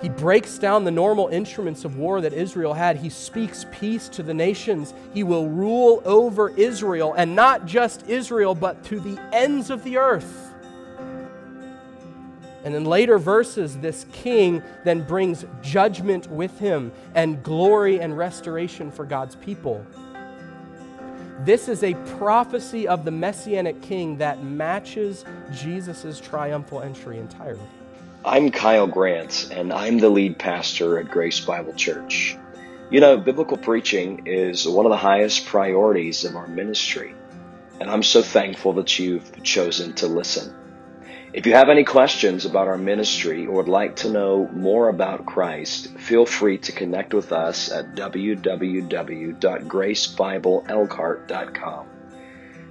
He breaks down the normal instruments of war that Israel had. He speaks peace to the nations. He will rule over Israel, and not just Israel, but to the ends of the earth. And in later verses, this king then brings judgment with him and glory and restoration for God's people. This is a prophecy of the messianic king that matches Jesus' triumphal entry entirely. I'm Kyle Grant, and I'm the lead pastor at Grace Bible Church. You know, biblical preaching is one of the highest priorities of our ministry, and I'm so thankful that you've chosen to listen. If you have any questions about our ministry or would like to know more about Christ, feel free to connect with us at www.gracebibleelkhart.com.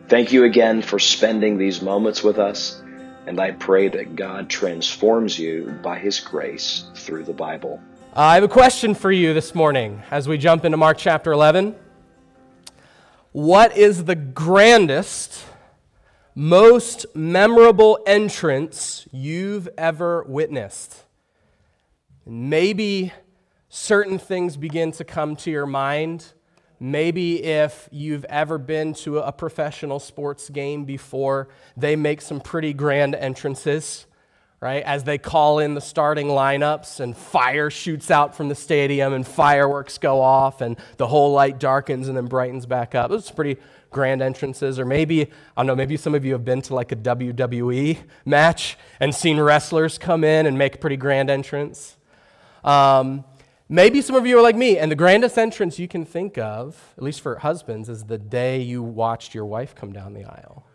Thank you again for spending these moments with us and I pray that God transforms you by His grace through the Bible. Uh, I have a question for you this morning as we jump into Mark chapter 11. What is the grandest, most memorable entrance you've ever witnessed? Maybe certain things begin to come to your mind Maybe if you've ever been to a professional sports game before, they make some pretty grand entrances, right? As they call in the starting lineups and fire shoots out from the stadium and fireworks go off and the whole light darkens and then brightens back up. Those are pretty grand entrances. Or maybe, I don't know, maybe some of you have been to like a WWE match and seen wrestlers come in and make a pretty grand entrance. Um, Maybe some of you are like me, and the grandest entrance you can think of, at least for husbands, is the day you watched your wife come down the aisle.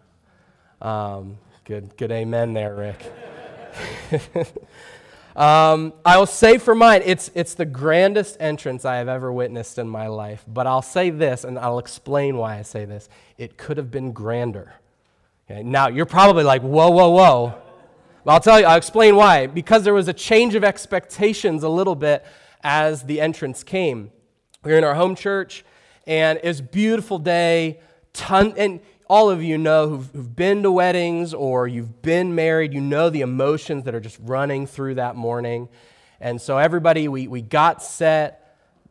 Um, good, good amen there, Rick. um, I'll say for mine, it's, it's the grandest entrance I have ever witnessed in my life. But I'll say this, and I'll explain why I say this. It could have been grander. Okay? Now, you're probably like, whoa, whoa, whoa. Well, I'll tell you, I'll explain why. Because there was a change of expectations a little bit as the entrance came. We were in our home church, and it was a beautiful day. Ton, and all of you know who've, who've been to weddings or you've been married, you know the emotions that are just running through that morning. And so, everybody, we, we got set.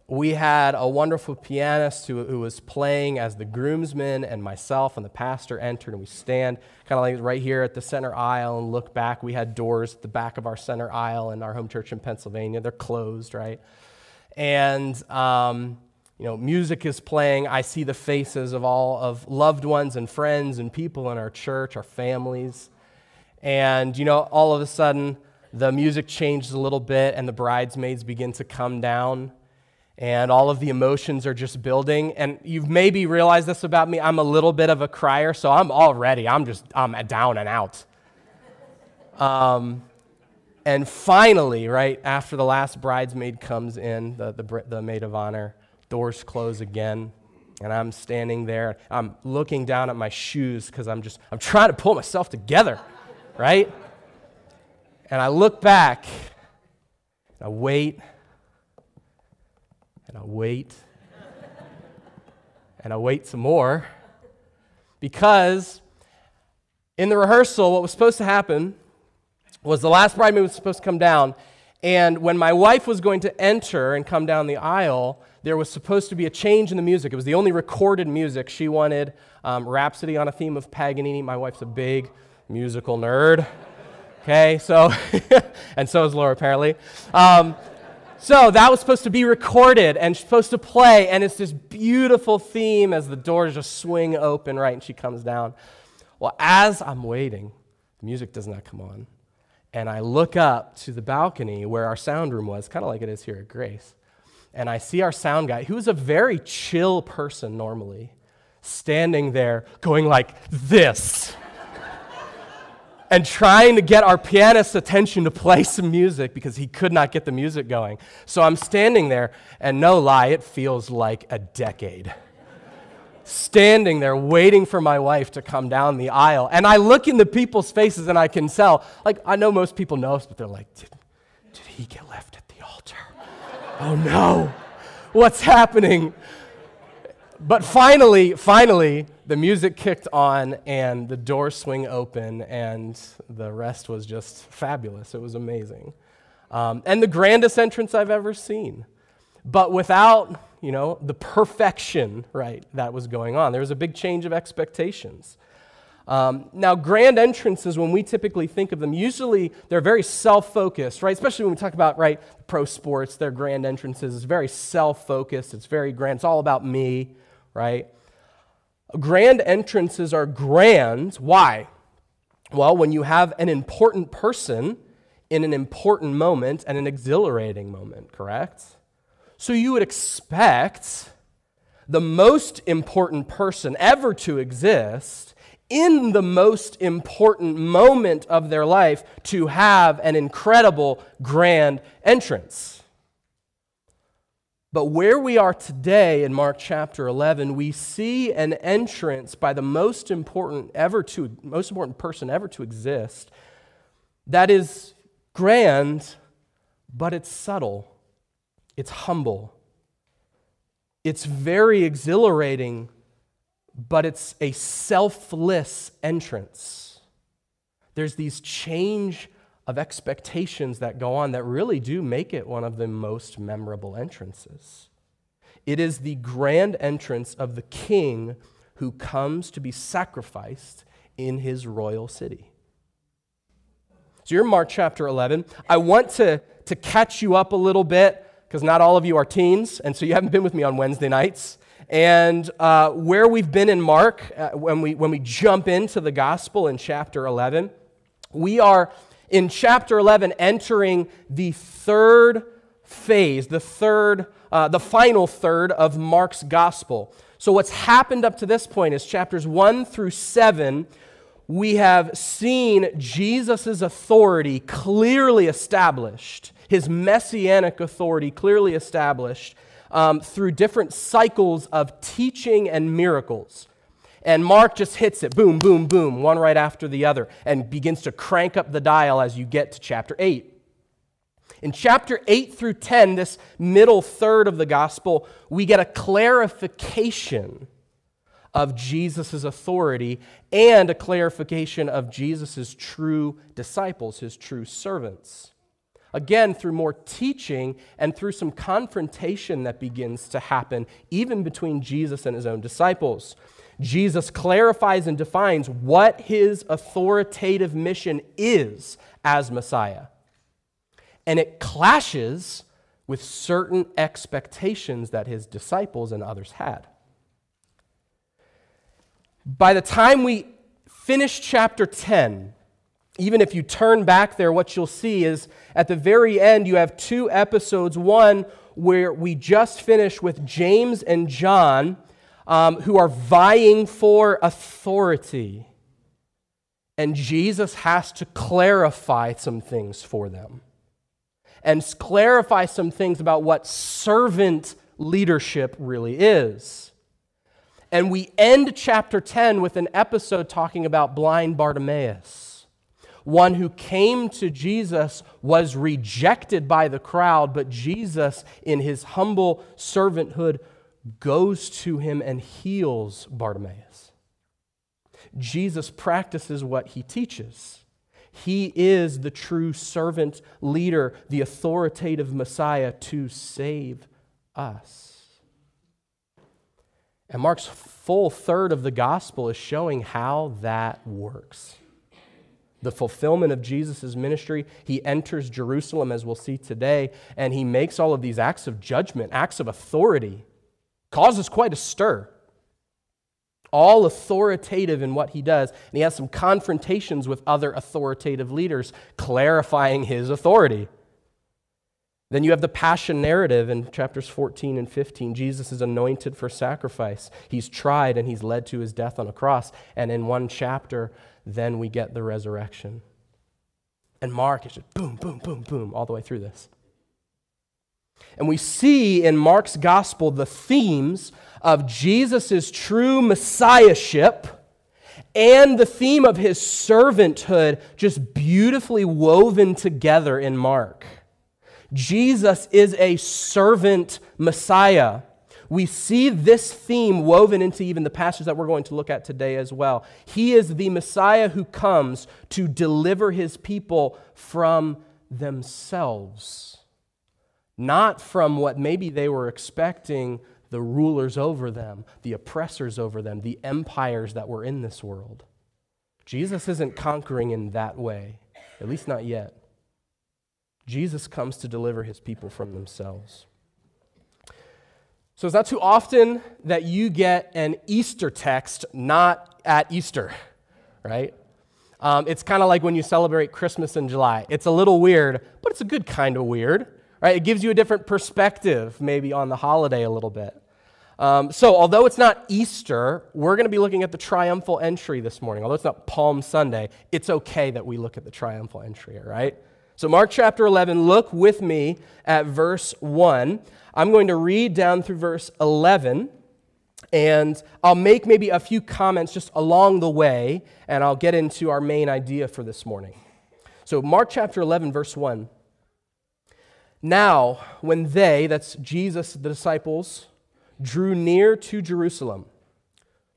We had a wonderful pianist who, who was playing as the groomsmen, and myself and the pastor entered, and we stand kind of like right here at the center aisle and look back. We had doors at the back of our center aisle in our home church in Pennsylvania. They're closed, right? And, um, you know, music is playing. I see the faces of all of loved ones and friends and people in our church, our families. And, you know, all of a sudden, the music changes a little bit and the bridesmaids begin to come down and all of the emotions are just building. And you've maybe realized this about me. I'm a little bit of a crier, so I'm already, I'm just, I'm down and out. Um, and finally, right after the last bridesmaid comes in, the, the, the maid of honor, doors close again. And I'm standing there. I'm looking down at my shoes because I'm just, I'm trying to pull myself together, right? And I look back, I wait, and I wait. and I wait some more. Because in the rehearsal, what was supposed to happen was the last bridesmaid was supposed to come down. And when my wife was going to enter and come down the aisle, there was supposed to be a change in the music. It was the only recorded music. She wanted um, Rhapsody on a theme of Paganini. My wife's a big musical nerd. Okay, so, and so is Laura apparently. Um, so that was supposed to be recorded and supposed to play, and it's this beautiful theme as the doors just swing open, right, and she comes down. Well, as I'm waiting, the music does not come on. And I look up to the balcony where our sound room was, kind of like it is here at Grace. And I see our sound guy, who's a very chill person normally, standing there going like this and trying to get our pianist's attention to play some music because he could not get the music going. So I'm standing there, and no lie, it feels like a decade. standing there waiting for my wife to come down the aisle. And I look in the people's faces and I can tell, like, I know most people know us, but they're like, did, did he get left at the altar? oh no, what's happening? But finally, finally, the music kicked on and the door swing open, and the rest was just fabulous. It was amazing. um, and the grandest entrance I've ever seen. But without, you know, the perfection, right, that was going on. There was a big change of expectations. Um, now, grand entrances, when we typically think of them, usually they're very self focused, right? Especially when we talk about, right, pro sports, their grand entrances is very self focused. It's very grand. It's all about me, right? Grand entrances are grand. Why? Well, when you have an important person in an important moment and an exhilarating moment, correct? So you would expect the most important person ever to exist in the most important moment of their life to have an incredible grand entrance. But where we are today in Mark chapter 11, we see an entrance by the most important ever to most important person ever to exist that is grand, but it's subtle. It's humble. It's very exhilarating, but it's a selfless entrance. There's these change of expectations that go on that really do make it one of the most memorable entrances. It is the grand entrance of the king who comes to be sacrificed in his royal city. So you're in Mark chapter 11. I want to, to catch you up a little bit because not all of you are teens, and so you haven't been with me on Wednesday nights. And uh, where we've been in Mark, uh, when, we, when we jump into the gospel in chapter 11, we are in chapter 11 entering the third phase, the third, uh, the final third of Mark's gospel. So, what's happened up to this point is chapters 1 through 7, we have seen Jesus' authority clearly established, his messianic authority clearly established um, through different cycles of teaching and miracles. And Mark just hits it, boom, boom, boom, one right after the other, and begins to crank up the dial as you get to chapter 8. In chapter 8 through 10, this middle third of the gospel, we get a clarification of Jesus' authority and a clarification of Jesus' true disciples, his true servants. Again, through more teaching and through some confrontation that begins to happen, even between Jesus and his own disciples. Jesus clarifies and defines what his authoritative mission is as Messiah. And it clashes with certain expectations that his disciples and others had. By the time we finish chapter 10, even if you turn back there, what you'll see is at the very end, you have two episodes. One where we just finished with James and John um, who are vying for authority. And Jesus has to clarify some things for them and clarify some things about what servant leadership really is. And we end chapter 10 with an episode talking about blind Bartimaeus, one who came to Jesus, was rejected by the crowd, but Jesus, in his humble servanthood, goes to him and heals Bartimaeus. Jesus practices what he teaches. He is the true servant leader, the authoritative Messiah to save us. And Mark's full third of the gospel is showing how that works. The fulfillment of Jesus' ministry, he enters Jerusalem, as we'll see today, and he makes all of these acts of judgment, acts of authority causes quite a stir. All authoritative in what he does. And he has some confrontations with other authoritative leaders, clarifying his authority. Then you have the passion narrative in chapters 14 and 15. Jesus is anointed for sacrifice. He's tried and he's led to his death on a cross. And in one chapter, then we get the resurrection. And Mark is just boom, boom, boom, boom, all the way through this. And we see in Mark's gospel the themes of Jesus' true messiahship and the theme of his servanthood just beautifully woven together in Mark. Jesus is a servant Messiah. We see this theme woven into even the passage that we're going to look at today as well. He is the Messiah who comes to deliver his people from themselves, not from what maybe they were expecting the rulers over them, the oppressors over them, the empires that were in this world. Jesus isn't conquering in that way, at least not yet. Jesus comes to deliver his people from themselves. So it's not too often that you get an Easter text not at Easter, right? Um, it's kind of like when you celebrate Christmas in July. It's a little weird, but it's a good kind of weird, right? It gives you a different perspective, maybe, on the holiday a little bit. Um, so, although it's not Easter, we're going to be looking at the triumphal entry this morning. Although it's not Palm Sunday, it's okay that we look at the triumphal entry, all right? So, Mark chapter 11, look with me at verse 1. I'm going to read down through verse 11, and I'll make maybe a few comments just along the way, and I'll get into our main idea for this morning. So, Mark chapter 11, verse 1. Now, when they, that's Jesus, the disciples, drew near to Jerusalem,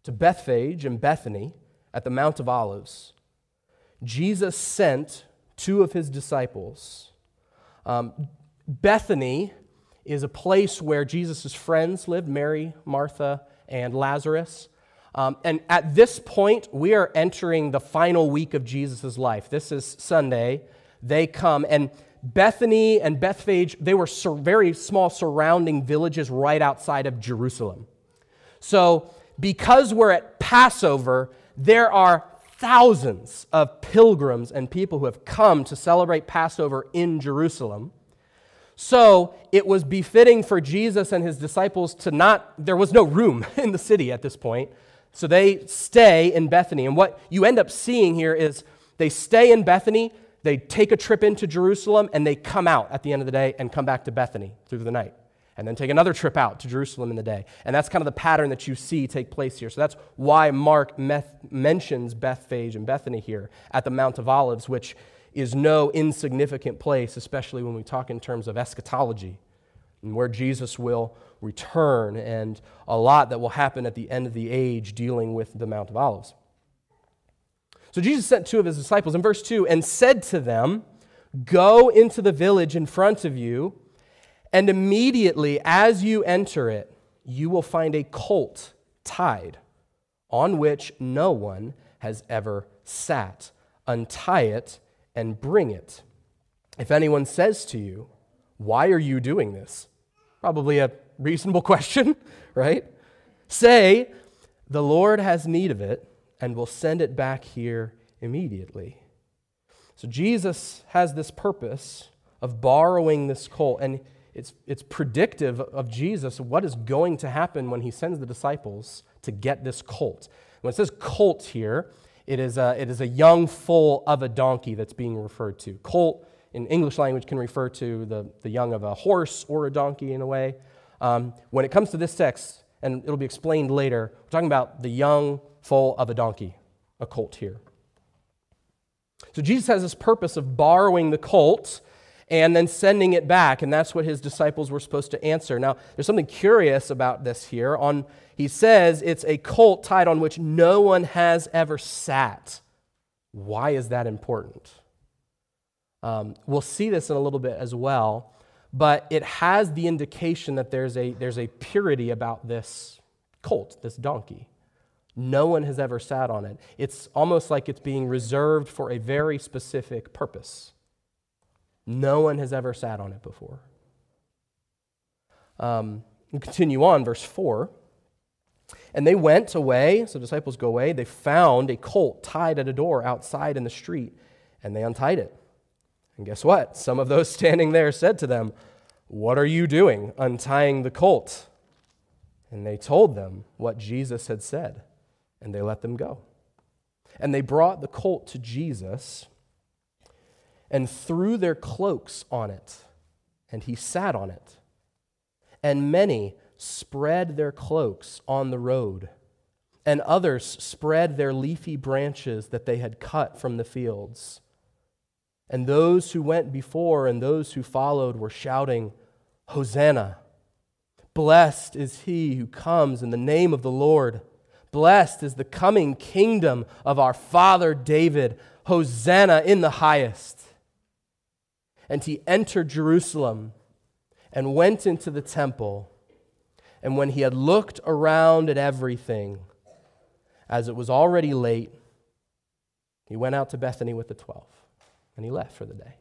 to Bethphage and Bethany at the Mount of Olives, Jesus sent two of his disciples. Um, Bethany is a place where Jesus' friends lived Mary, Martha, and Lazarus. Um, and at this point, we are entering the final week of Jesus' life. This is Sunday. They come, and Bethany and Bethphage, they were very small surrounding villages right outside of Jerusalem. So, because we're at Passover, there are thousands of pilgrims and people who have come to celebrate Passover in Jerusalem. So it was befitting for Jesus and his disciples to not, there was no room in the city at this point. So they stay in Bethany. And what you end up seeing here is they stay in Bethany they take a trip into Jerusalem and they come out at the end of the day and come back to Bethany through the night. And then take another trip out to Jerusalem in the day. And that's kind of the pattern that you see take place here. So that's why Mark meth- mentions Bethphage and Bethany here at the Mount of Olives, which is no insignificant place, especially when we talk in terms of eschatology and where Jesus will return and a lot that will happen at the end of the age dealing with the Mount of Olives. So Jesus sent two of his disciples in verse 2 and said to them, Go into the village in front of you, and immediately as you enter it, you will find a colt tied on which no one has ever sat. Untie it and bring it. If anyone says to you, Why are you doing this? Probably a reasonable question, right? Say, The Lord has need of it and will send it back here immediately. So Jesus has this purpose of borrowing this colt, and it's, it's predictive of Jesus, what is going to happen when he sends the disciples to get this colt. When it says colt here, it is a, it is a young foal of a donkey that's being referred to. Colt in English language can refer to the, the young of a horse or a donkey in a way. Um, when it comes to this text, and it'll be explained later, we're talking about the young foal of a donkey, a colt here. So Jesus has this purpose of borrowing the colt and then sending it back, and that's what his disciples were supposed to answer. Now, there's something curious about this here. On he says it's a colt tied on which no one has ever sat. Why is that important? Um, we'll see this in a little bit as well, but it has the indication that there's a, there's a purity about this colt, this donkey. No one has ever sat on it. It's almost like it's being reserved for a very specific purpose. No one has ever sat on it before. Um, we continue on, verse 4. And they went away, so disciples go away. They found a colt tied at a door outside in the street, and they untied it. And guess what? Some of those standing there said to them, What are you doing, untying the colt? And they told them what Jesus had said and they let them go. And they brought the colt to Jesus and threw their cloaks on it, and he sat on it. And many spread their cloaks on the road, and others spread their leafy branches that they had cut from the fields. And those who went before and those who followed were shouting, Hosanna! Blessed is he who comes in the name of the Lord. Blessed is the coming kingdom of our father David. Hosanna in the highest. And he entered Jerusalem and went into the temple. And when he had looked around at everything, as it was already late, he went out to Bethany with the twelve and he left for the day.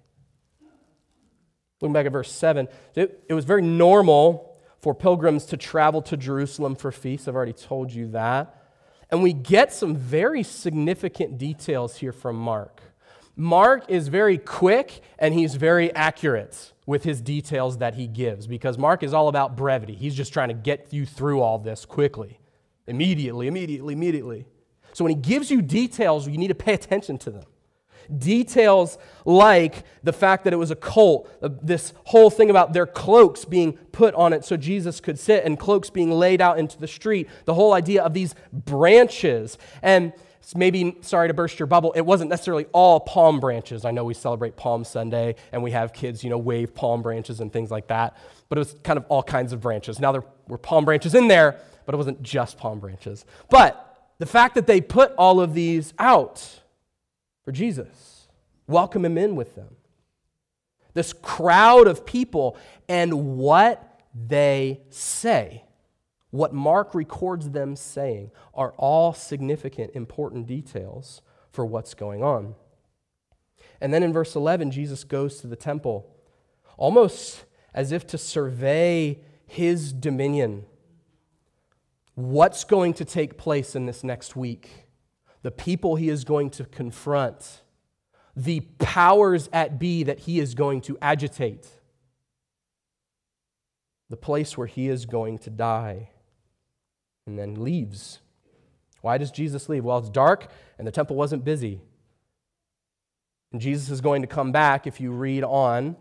Looking back at verse 7, it, it was very normal for pilgrims to travel to Jerusalem for feasts. I've already told you that. And we get some very significant details here from Mark. Mark is very quick and he's very accurate with his details that he gives because Mark is all about brevity. He's just trying to get you through all this quickly, immediately, immediately, immediately. So when he gives you details, you need to pay attention to them. Details like the fact that it was a colt, uh, this whole thing about their cloaks being put on it so Jesus could sit, and cloaks being laid out into the street, the whole idea of these branches. And maybe, sorry to burst your bubble, it wasn't necessarily all palm branches. I know we celebrate Palm Sunday and we have kids, you know, wave palm branches and things like that, but it was kind of all kinds of branches. Now there were palm branches in there, but it wasn't just palm branches. But the fact that they put all of these out, for Jesus. Welcome him in with them. This crowd of people and what they say, what Mark records them saying, are all significant, important details for what's going on. And then in verse 11, Jesus goes to the temple, almost as if to survey his dominion. What's going to take place in this next week? The people he is going to confront, the powers at be that he is going to agitate, the place where he is going to die, and then leaves. Why does Jesus leave? Well, it's dark and the temple wasn't busy. And Jesus is going to come back if you read on.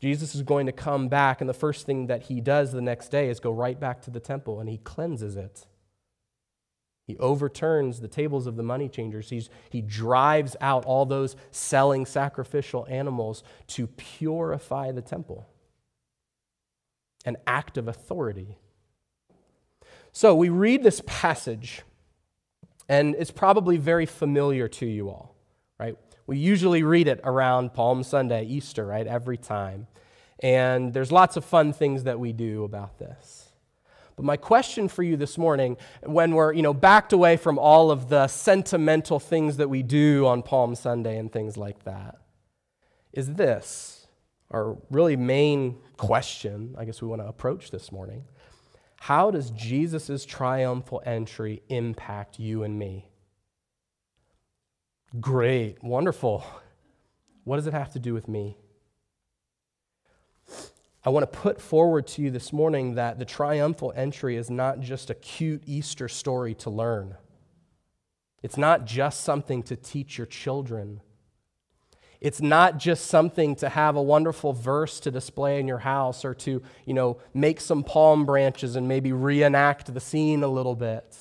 Jesus is going to come back, and the first thing that he does the next day is go right back to the temple and he cleanses it. He overturns the tables of the money changers. He's, he drives out all those selling sacrificial animals to purify the temple. An act of authority. So we read this passage, and it's probably very familiar to you all, right? We usually read it around Palm Sunday, Easter, right? Every time. And there's lots of fun things that we do about this. But my question for you this morning, when we're you know, backed away from all of the sentimental things that we do on Palm Sunday and things like that, is this our really main question, I guess we want to approach this morning. How does Jesus' triumphal entry impact you and me? Great, wonderful. What does it have to do with me? I want to put forward to you this morning that the triumphal entry is not just a cute Easter story to learn. It's not just something to teach your children. It's not just something to have a wonderful verse to display in your house or to, you know, make some palm branches and maybe reenact the scene a little bit.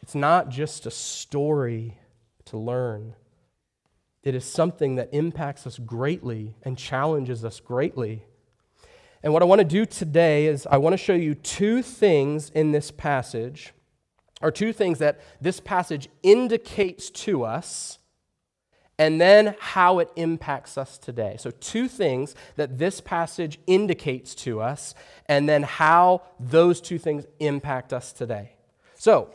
It's not just a story to learn. It is something that impacts us greatly and challenges us greatly. And what I want to do today is I want to show you two things in this passage, or two things that this passage indicates to us, and then how it impacts us today. So, two things that this passage indicates to us, and then how those two things impact us today. So,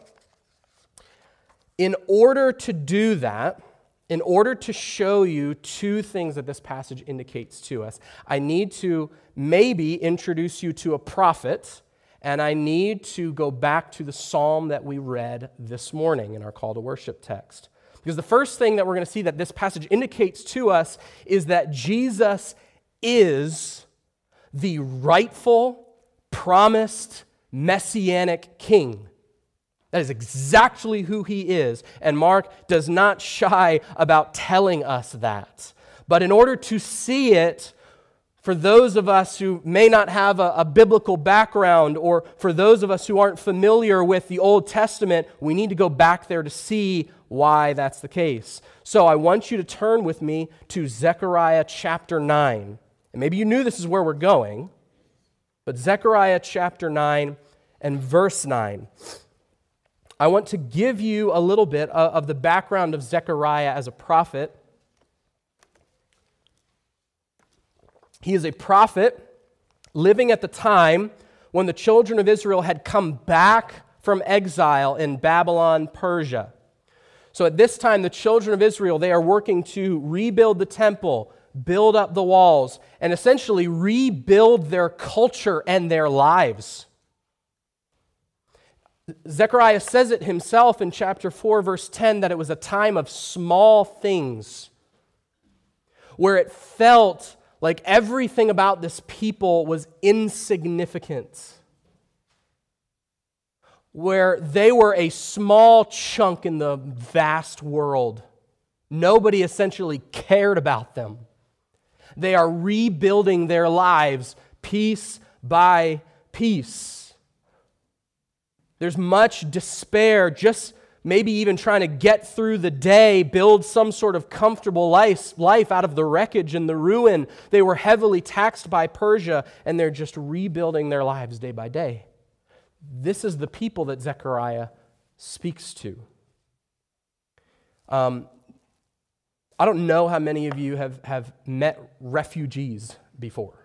in order to do that, in order to show you two things that this passage indicates to us, I need to maybe introduce you to a prophet, and I need to go back to the psalm that we read this morning in our call to worship text. Because the first thing that we're going to see that this passage indicates to us is that Jesus is the rightful, promised, messianic king. That is exactly who he is. And Mark does not shy about telling us that. But in order to see it, for those of us who may not have a, a, biblical background, or for those of us who aren't familiar with the Old Testament, we need to go back there to see why that's the case. So I want you to turn with me to Zechariah chapter 9. And maybe you knew this is where we're going, but Zechariah chapter 9 and verse 9. I want to give you a little bit of the background of Zechariah as a prophet. He is a prophet living at the time when the children of Israel had come back from exile in Babylon, Persia. So at this time, the children of Israel, they are working to rebuild the temple, build up the walls, and essentially rebuild their culture and their lives. Zechariah says it himself in chapter 4, verse 10, that it was a time of small things, where it felt like everything about this people was insignificant, where they were a small chunk in the vast world. Nobody essentially cared about them. They are rebuilding their lives piece by piece. There's much despair, just maybe even trying to get through the day, build some sort of comfortable life, life out of the wreckage and the ruin. They were heavily taxed by Persia, and they're just rebuilding their lives day by day. This is the people that Zechariah speaks to. Um, I don't know how many of you have, have met refugees before.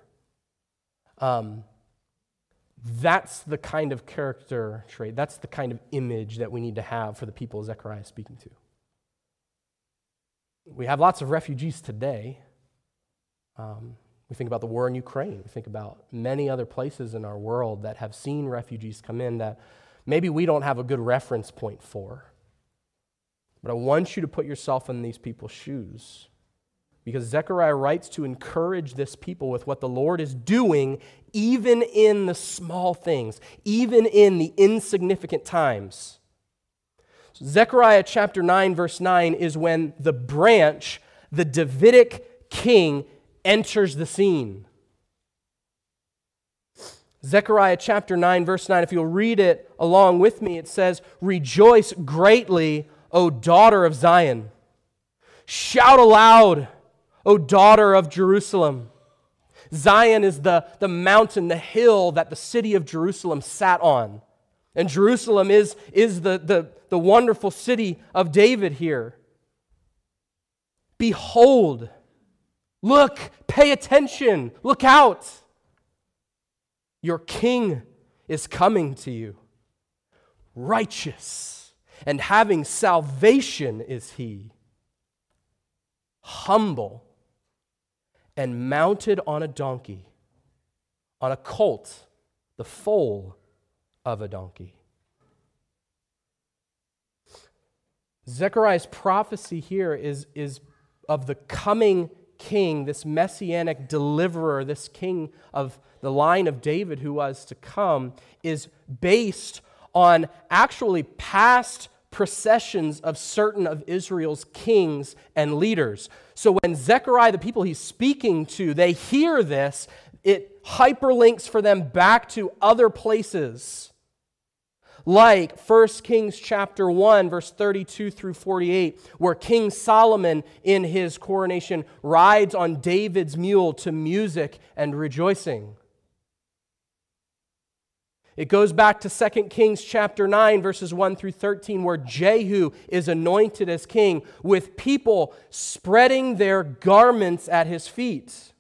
Um, that's the kind of character trait, that's the kind of image that we need to have for the people Zechariah is speaking to. We have lots of refugees today. Um, we think about the war in Ukraine. We think about many other places in our world that have seen refugees come in that maybe we don't have a good reference point for. But I want you to put yourself in these people's shoes. Because Zechariah writes to encourage this people with what the Lord is doing, even in the small things, even in the insignificant times. So Zechariah chapter 9, verse 9 is when the branch, the Davidic king, enters the scene. Zechariah chapter 9, verse 9, if you'll read it along with me, it says, Rejoice greatly O daughter of Zion. Shout aloud, O daughter of Jerusalem. Zion is the, the mountain, the hill that the city of Jerusalem sat on. And Jerusalem is, is the, the, the wonderful city of David here. Behold, look, pay attention, look out. Your king is coming to you, righteous and having salvation is he. Humble and mounted on a donkey, on a colt, the foal of a donkey. Zechariah's prophecy here is, is of the coming king, this messianic deliverer, this king of the line of David who was to come, is based on actually past processions of certain of Israel's kings and leaders. So when Zechariah, the people he's speaking to, they hear this, it hyperlinks for them back to other places. Like 1 Kings chapter 1 verse 32 through 48 where King Solomon in his coronation rides on David's mule to music and rejoicing. It goes back to 2 Kings chapter 9, verses 1 through 13, where Jehu is anointed as king with people spreading their garments at his feet.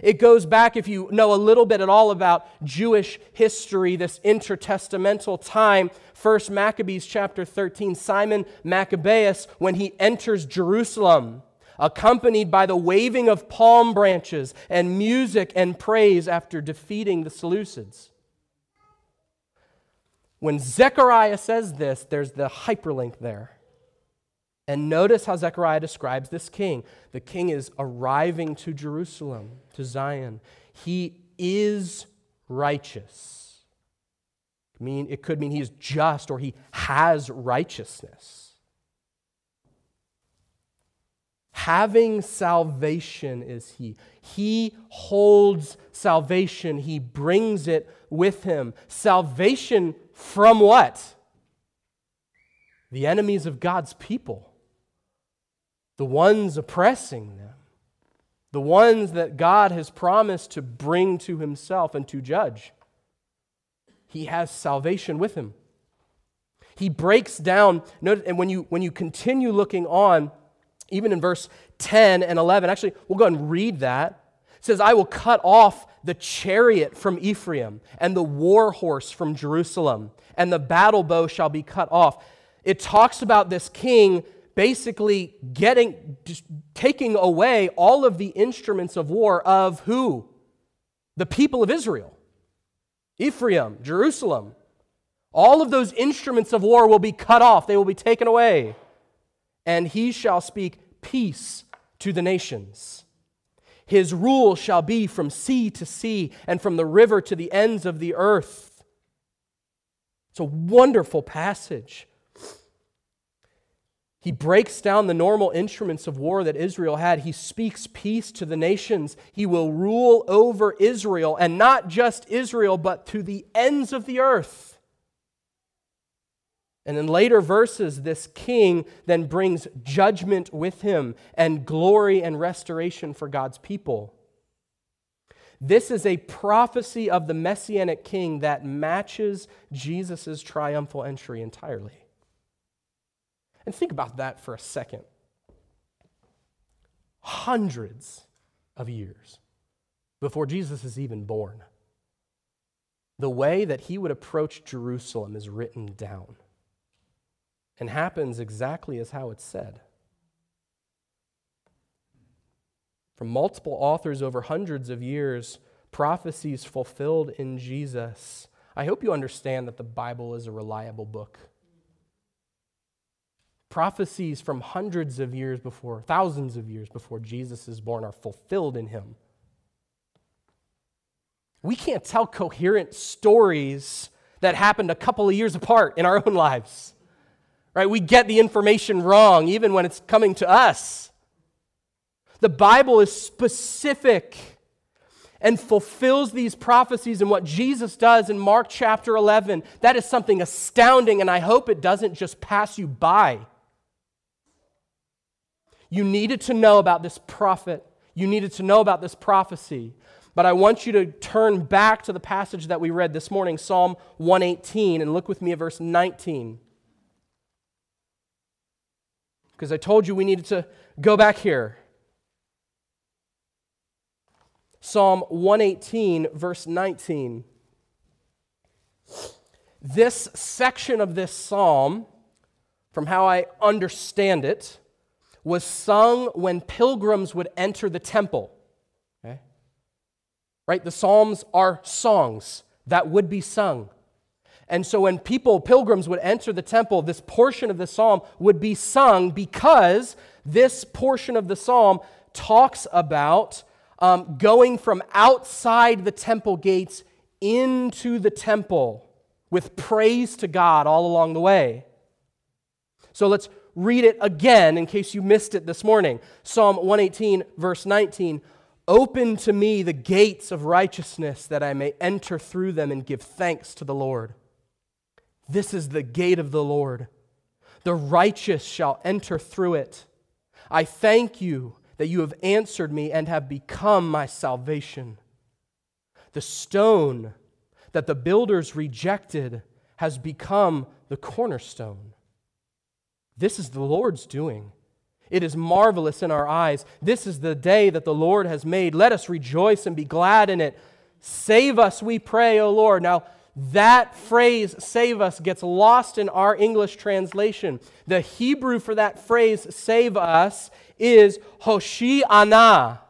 It goes back, if you know a little bit at all about Jewish history, this intertestamental time, 1 Maccabees chapter 13, Simon Maccabeus, when he enters Jerusalem, accompanied by the waving of palm branches and music and praise after defeating the Seleucids. When Zechariah says this, there's the hyperlink there. And notice how Zechariah describes this king. The king is arriving to Jerusalem, to Zion. He is righteous. I mean, it could mean he is just or he has righteousness. Having salvation is he. He holds salvation, he brings it with him. Salvation from what? The enemies of God's people, the ones oppressing them, the ones that God has promised to bring to himself and to judge. He has salvation with him. He breaks down, and when you, when you continue looking on, even in verse 10 and 11, actually, we'll go and read that. Says, I will cut off the chariot from Ephraim and the war horse from Jerusalem, and the battle bow shall be cut off. It talks about this king basically getting, taking away all of the instruments of war of who? The people of Israel. Ephraim, Jerusalem. All of those instruments of war will be cut off, they will be taken away. And he shall speak peace to the nations. His rule shall be from sea to sea and from the river to the ends of the earth. It's a wonderful passage. He breaks down the normal instruments of war that Israel had. He speaks peace to the nations. He will rule over Israel, and not just Israel, but to the ends of the earth. And in later verses, this king then brings judgment with him and glory and restoration for God's people. This is a prophecy of the messianic king that matches Jesus' triumphal entry entirely. And think about that for a second. Hundreds of years before Jesus is even born, the way that he would approach Jerusalem is written down and happens exactly as how it's said. From multiple authors over hundreds of years, prophecies fulfilled in Jesus. I hope you understand that the Bible is a reliable book. Prophecies from hundreds of years before, thousands of years before Jesus is born, are fulfilled in him. We can't tell coherent stories that happened a couple of years apart in our own lives. Right? We get the information wrong even when it's coming to us. The Bible is specific and fulfills these prophecies and what Jesus does in Mark chapter 11. That is something astounding, and I hope it doesn't just pass you by. You needed to know about this prophet. You needed to know about this prophecy. But I want you to turn back to the passage that we read this morning, Psalm 118, and look with me at verse 19. Because I told you we needed to go back here. Psalm 118, verse 19. This section of this psalm, from how I understand it, was sung when pilgrims would enter the temple. Okay? Right? The Psalms are songs that would be sung. And so when people, pilgrims, would enter the temple, this portion of the psalm would be sung because this portion of the psalm talks about um, going from outside the temple gates into the temple with praise to God all along the way. So let's read it again in case you missed it this morning. Psalm 118, verse 19 Open to me the gates of righteousness that I may enter through them and give thanks to the Lord. This is the gate of the Lord. The righteous shall enter through it. I thank you that you have answered me and have become my salvation. The stone that the builders rejected has become the cornerstone. This is the Lord's doing. It is marvelous in our eyes. This is the day that the Lord has made. Let us rejoice and be glad in it. Save us, we pray, O Lord. Now, that phrase, save us, gets lost in our English translation. The Hebrew for that phrase, save us, is Hoshi'ana,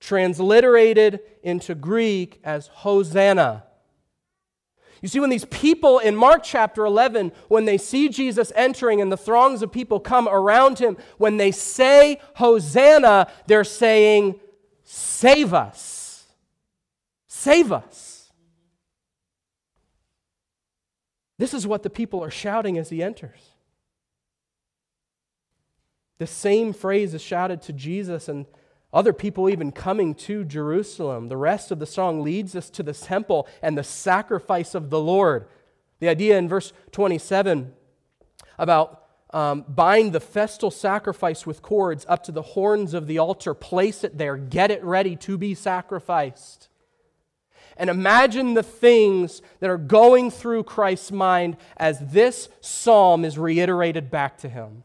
transliterated into Greek as Hosanna. You see, when these people in Mark chapter 11, when they see Jesus entering and the throngs of people come around him, when they say Hosanna, they're saying, Save us. Save us. This is what the people are shouting as he enters. The same phrase is shouted to Jesus and other people even coming to Jerusalem. The rest of the song leads us to the temple and the sacrifice of the Lord. The idea in verse 27 about um, bind the festal sacrifice with cords up to the horns of the altar, place it there, get it ready to be sacrificed. And imagine the things that are going through Christ's mind as this psalm is reiterated back to him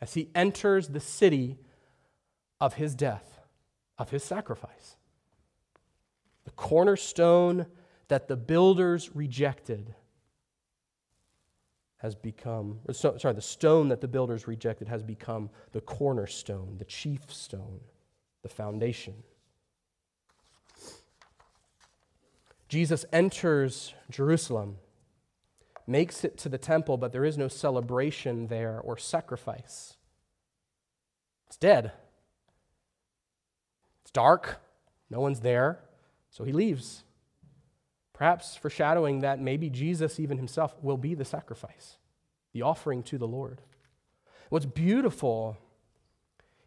as he enters the city of his death. of his sacrifice. The cornerstone that the builders rejected has become, sorry, the stone that the builders rejected has become the cornerstone, the chief stone, the foundation. Jesus enters Jerusalem, makes it to the temple, but there is no celebration there or sacrifice. It's dead. It's dark. No one's there. So he leaves. Perhaps foreshadowing that maybe Jesus, even himself, will be the sacrifice, the offering to the Lord. What's beautiful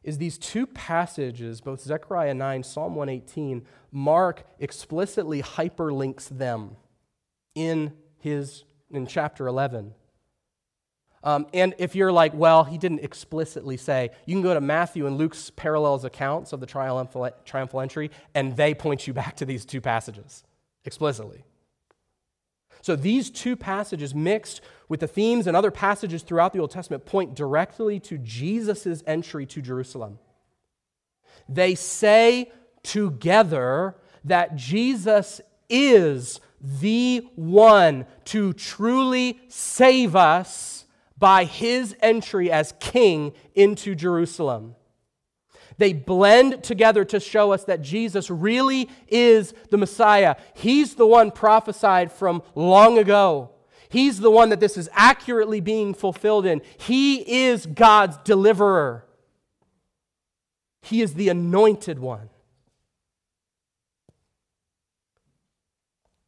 is these two passages, both Zechariah 9, Psalm 118, Mark explicitly hyperlinks them in his in chapter 11. Um, and if you're like, well, he didn't explicitly say, you can go to Matthew and Luke's parallels accounts of the triumphal, triumphal entry, and they point you back to these two passages explicitly. So these two passages, mixed with the themes and other passages throughout the Old Testament, point directly to Jesus' entry to Jerusalem. They say together that Jesus is the one to truly save us by his entry as king into Jerusalem. They blend together to show us that Jesus really is the Messiah. He's the one prophesied from long ago. He's the one that this is accurately being fulfilled in. He is God's deliverer. He is the anointed one.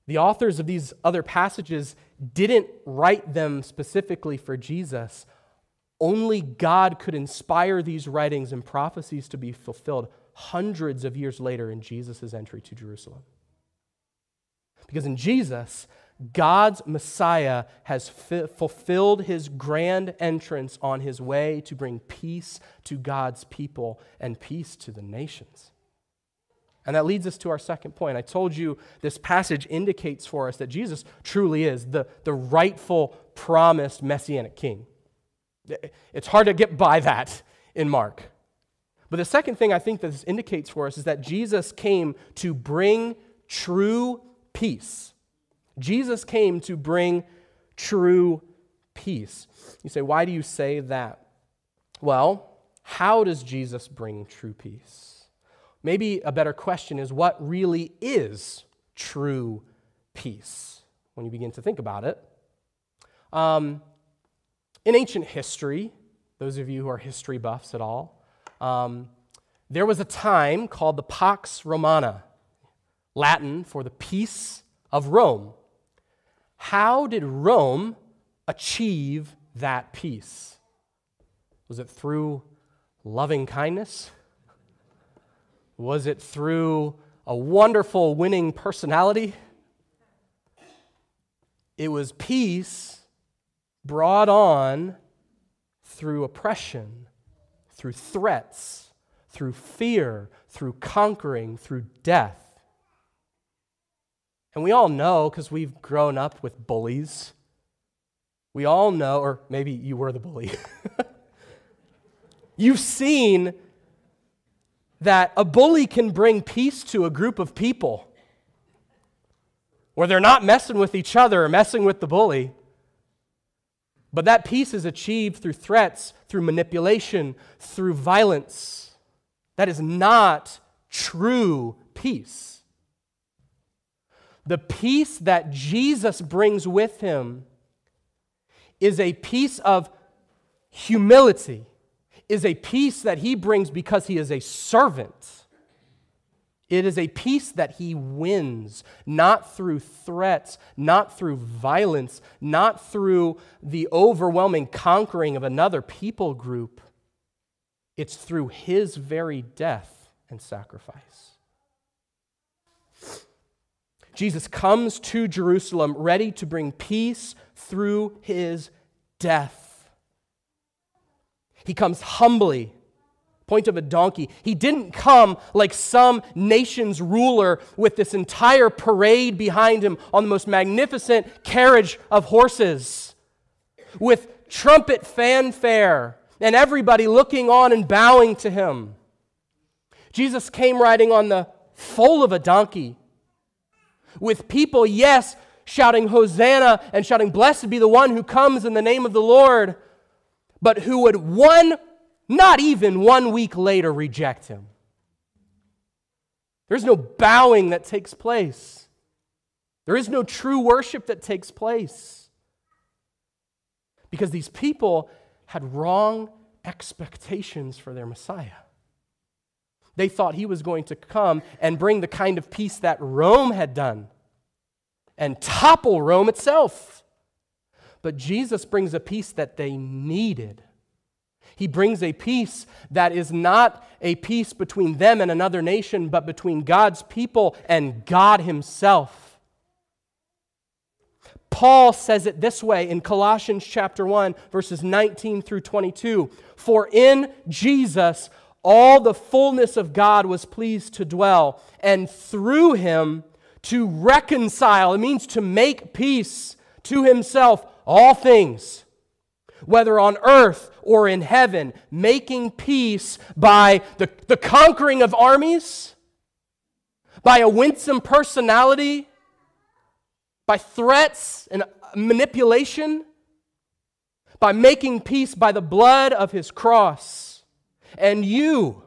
The authors of these other passages didn't write them specifically for Jesus. Only God could inspire these writings and prophecies to be fulfilled hundreds of years later in Jesus' entry to Jerusalem. Because in Jesus, God's Messiah has fi- fulfilled his grand entrance on his way to bring peace to God's people and peace to the nations. And that leads us to our second point. I told you this passage indicates for us that Jesus truly is the, the rightful, promised messianic king. It's hard to get by that in Mark. But the second thing I think that this indicates for us is that Jesus came to bring true peace. Jesus came to bring true peace. You say, why do you say that? Well, how does Jesus bring true peace? Maybe a better question is what really is true peace when you begin to think about it? Um, in ancient history, those of you who are history buffs at all, um, there was a time called the Pax Romana, Latin for the peace of Rome. How did Rome achieve that peace? Was it through loving kindness? Was it through a wonderful winning personality? It was peace brought on through oppression, through threats, through fear, through conquering, through death. And we all know, because we've grown up with bullies, we all know, or maybe you were the bully. You've seen that a bully can bring peace to a group of people where they're not messing with each other or messing with the bully. But that peace is achieved through threats, through manipulation, through violence. That is not true peace. The peace that Jesus brings with him is a peace of humility, is a peace that he brings because he is a servant it is a peace that he wins, not through threats, not through violence, not through the overwhelming conquering of another people group. It's through his very death and sacrifice. Jesus comes to Jerusalem ready to bring peace through his death. He comes humbly point of a donkey. He didn't come like some nation's ruler with this entire parade behind him on the most magnificent carriage of horses, with trumpet fanfare and everybody looking on and bowing to him. Jesus came riding on the foal of a donkey with people, yes, shouting Hosanna and shouting, Blessed be the one who comes in the name of the Lord, but who would one, not even one week later, reject him. There's no bowing that takes place. There is no true worship that takes place. Because these people had wrong expectations for their Messiah. They thought he was going to come and bring the kind of peace that Rome had done and topple Rome itself. But Jesus brings a peace that they needed. He brings a peace that is not a peace between them and another nation, but between God's people and God Himself. Paul says it this way in Colossians chapter 1, verses 19 through 22 For in Jesus all the fullness of God was pleased to dwell, and through him to reconcile. It means to make peace to himself all things, whether on earth or in heaven, making peace by the, the conquering of armies, by a winsome personality, by threats and manipulation, by making peace by the blood of his cross. And you,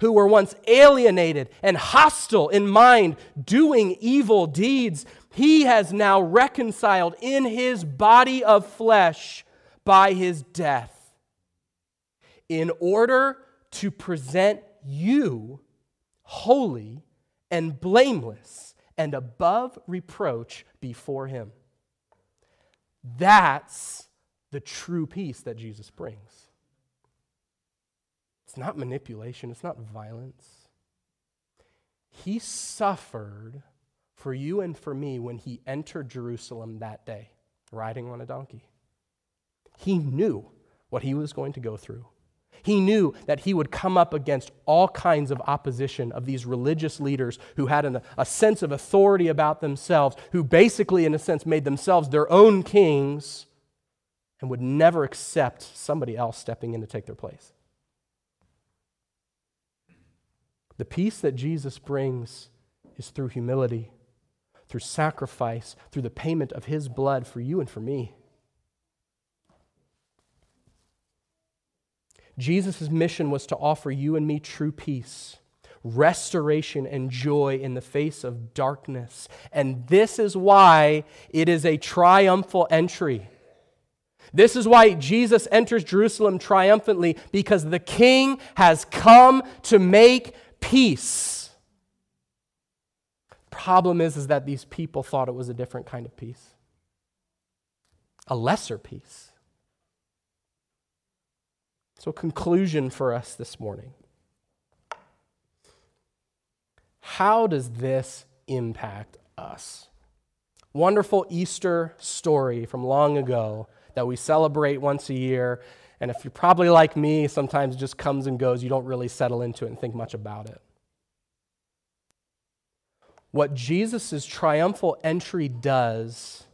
who were once alienated and hostile in mind, doing evil deeds, he has now reconciled in his body of flesh by his death, in order to present you holy and blameless and above reproach before him. That's the true peace that Jesus brings. It's not manipulation, it's not violence. He suffered for you and for me when he entered Jerusalem that day, riding on a donkey. He knew what he was going to go through. He knew that he would come up against all kinds of opposition of these religious leaders who had an, a sense of authority about themselves, who basically, in a sense, made themselves their own kings and would never accept somebody else stepping in to take their place. The peace that Jesus brings is through humility, through sacrifice, through the payment of his blood for you and for me. Jesus' mission was to offer you and me true peace, restoration, and joy in the face of darkness. And this is why it is a triumphal entry. This is why Jesus enters Jerusalem triumphantly, because the king has come to make peace. Problem is, is that these people thought it was a different kind of peace, a lesser peace. So, conclusion for us this morning. How does this impact us? Wonderful Easter story from long ago that we celebrate once a year and if you're probably like me, sometimes it just comes and goes. You don't really settle into it and think much about it. What Jesus' triumphal entry does,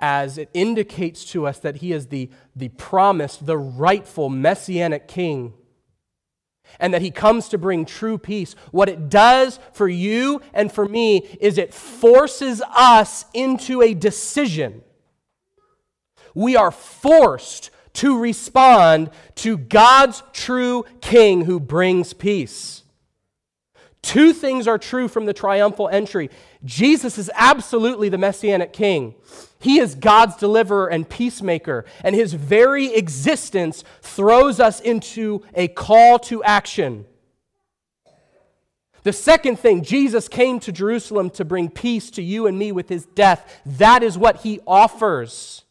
as it indicates to us that he is the, the promised, the rightful messianic king, and that he comes to bring true peace, what it does for you and for me is it forces us into a decision. We are forced to respond to God's true king who brings peace. Two things are true from the triumphal entry. Jesus is absolutely the messianic king. He is God's deliverer and peacemaker, and his very existence throws us into a call to action. The second thing, Jesus came to Jerusalem to bring peace to you and me with his death. That is what he offers.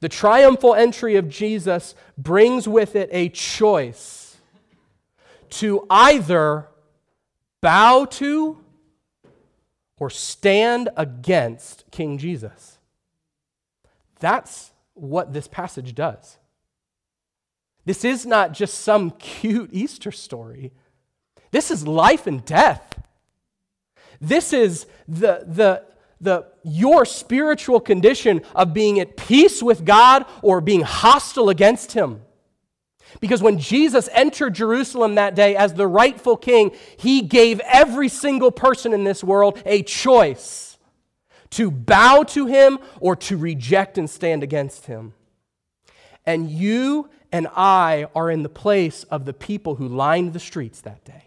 The triumphal entry of Jesus brings with it a choice to either bow to or stand against King Jesus. That's what this passage does. This is not just some cute Easter story. This is life and death. This is the, the the, your spiritual condition of being at peace with God or being hostile against Him. Because when Jesus entered Jerusalem that day as the rightful king, he gave every single person in this world a choice to bow to him or to reject and stand against him. And you and I are in the place of the people who lined the streets that day.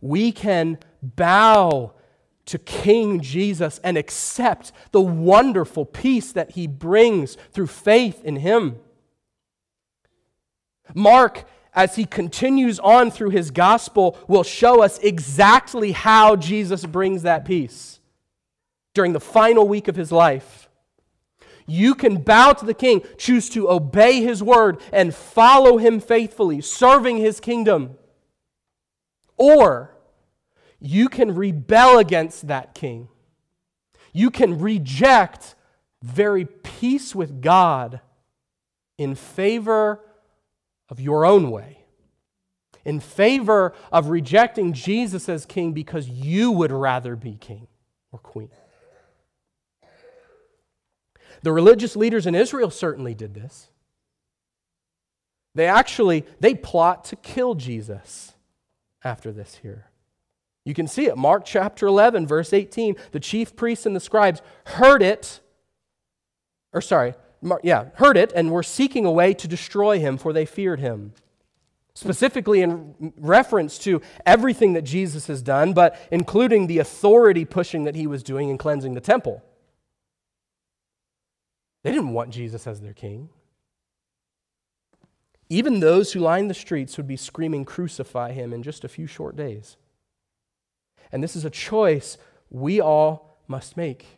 We can bow to King Jesus and accept the wonderful peace that he brings through faith in him. Mark, as he continues on through his gospel, will show us exactly how Jesus brings that peace during the final week of his life. You can bow to the king, choose to obey his word, and follow him faithfully, serving his kingdom. Or you can rebel against that king. You can reject very peace with God in favor of your own way, in favor of rejecting Jesus as king because you would rather be king or queen. The religious leaders in Israel certainly did this. They actually they plot to kill Jesus after this here. You can see it. Mark chapter 11, verse 18. The chief priests and the scribes heard it, or sorry, yeah, heard it and were seeking a way to destroy him, for they feared him. Specifically, in reference to everything that Jesus has done, but including the authority pushing that he was doing in cleansing the temple. They didn't want Jesus as their king. Even those who lined the streets would be screaming, Crucify him, in just a few short days. And this is a choice we all must make.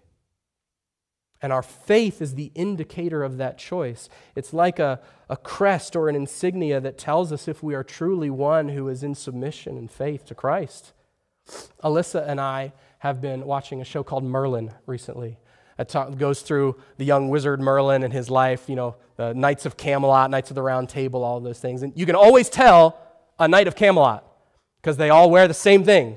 And our faith is the indicator of that choice. It's like a, a crest or an insignia that tells us if we are truly one who is in submission and faith to Christ. Alyssa and I have been watching a show called Merlin recently. It goes through the young wizard Merlin and his life, you know, the Knights of Camelot, Knights of the Round Table, all those things. And you can always tell a Knight of Camelot because they all wear the same thing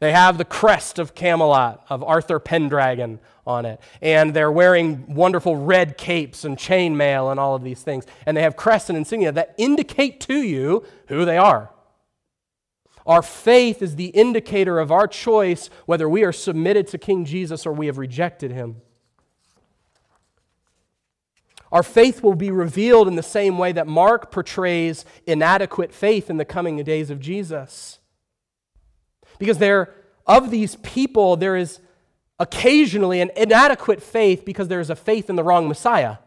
they have the crest of Camelot, of Arthur Pendragon on it. And they're wearing wonderful red capes and chainmail and all of these things. And they have crests and insignia that indicate to you who they are. Our faith is the indicator of our choice whether we are submitted to King Jesus or we have rejected him. Our faith will be revealed in the same way that Mark portrays inadequate faith in the coming days of Jesus. Because there, of these people, there is occasionally an inadequate faith because there is a faith in the wrong Messiah.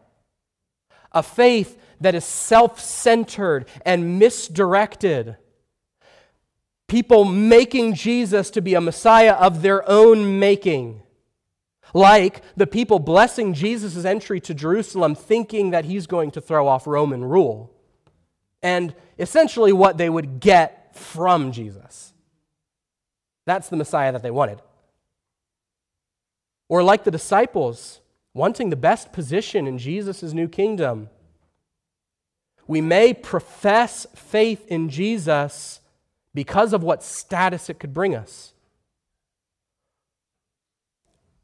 A faith that is self centered and misdirected. People making Jesus to be a Messiah of their own making. Like the people blessing Jesus' entry to Jerusalem, thinking that he's going to throw off Roman rule. And essentially what they would get from Jesus. That's the Messiah that they wanted. Or like the disciples, wanting the best position in Jesus' new kingdom. We may profess faith in Jesus because of what status it could bring us.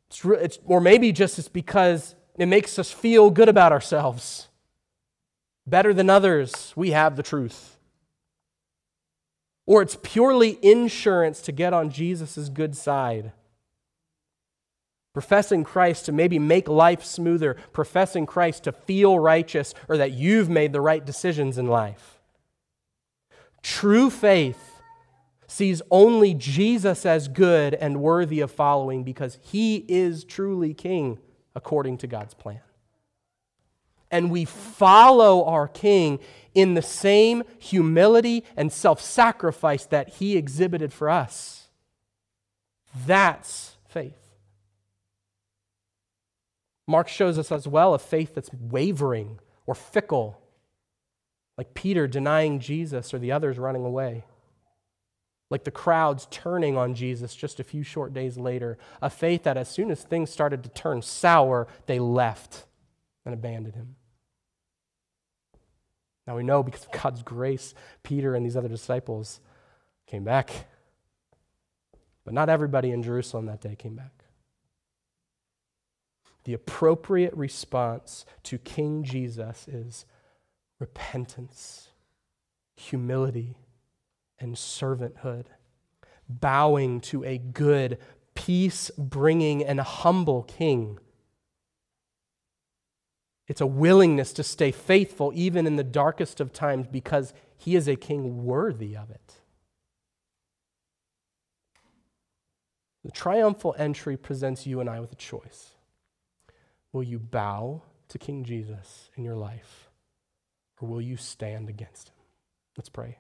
It's, it's, or maybe just it's because it makes us feel good about ourselves. Better than others, we have the truth or it's purely insurance to get on Jesus' good side. Professing Christ to maybe make life smoother, professing Christ to feel righteous, or that you've made the right decisions in life. True faith sees only Jesus as good and worthy of following because he is truly king according to God's plan. And we follow our king in the same humility and self sacrifice that he exhibited for us. That's faith. Mark shows us as well a faith that's wavering or fickle, like Peter denying Jesus or the others running away. Like the crowds turning on Jesus just a few short days later. A faith that as soon as things started to turn sour, they left and abandoned him. Now we know because of God's grace, Peter and these other disciples came back. But not everybody in Jerusalem that day came back. The appropriate response to King Jesus is repentance, humility, and servanthood, bowing to a good, peace bringing, and humble king. It's a willingness to stay faithful even in the darkest of times because he is a king worthy of it. The triumphal entry presents you and I with a choice. Will you bow to King Jesus in your life, or will you stand against him? Let's pray.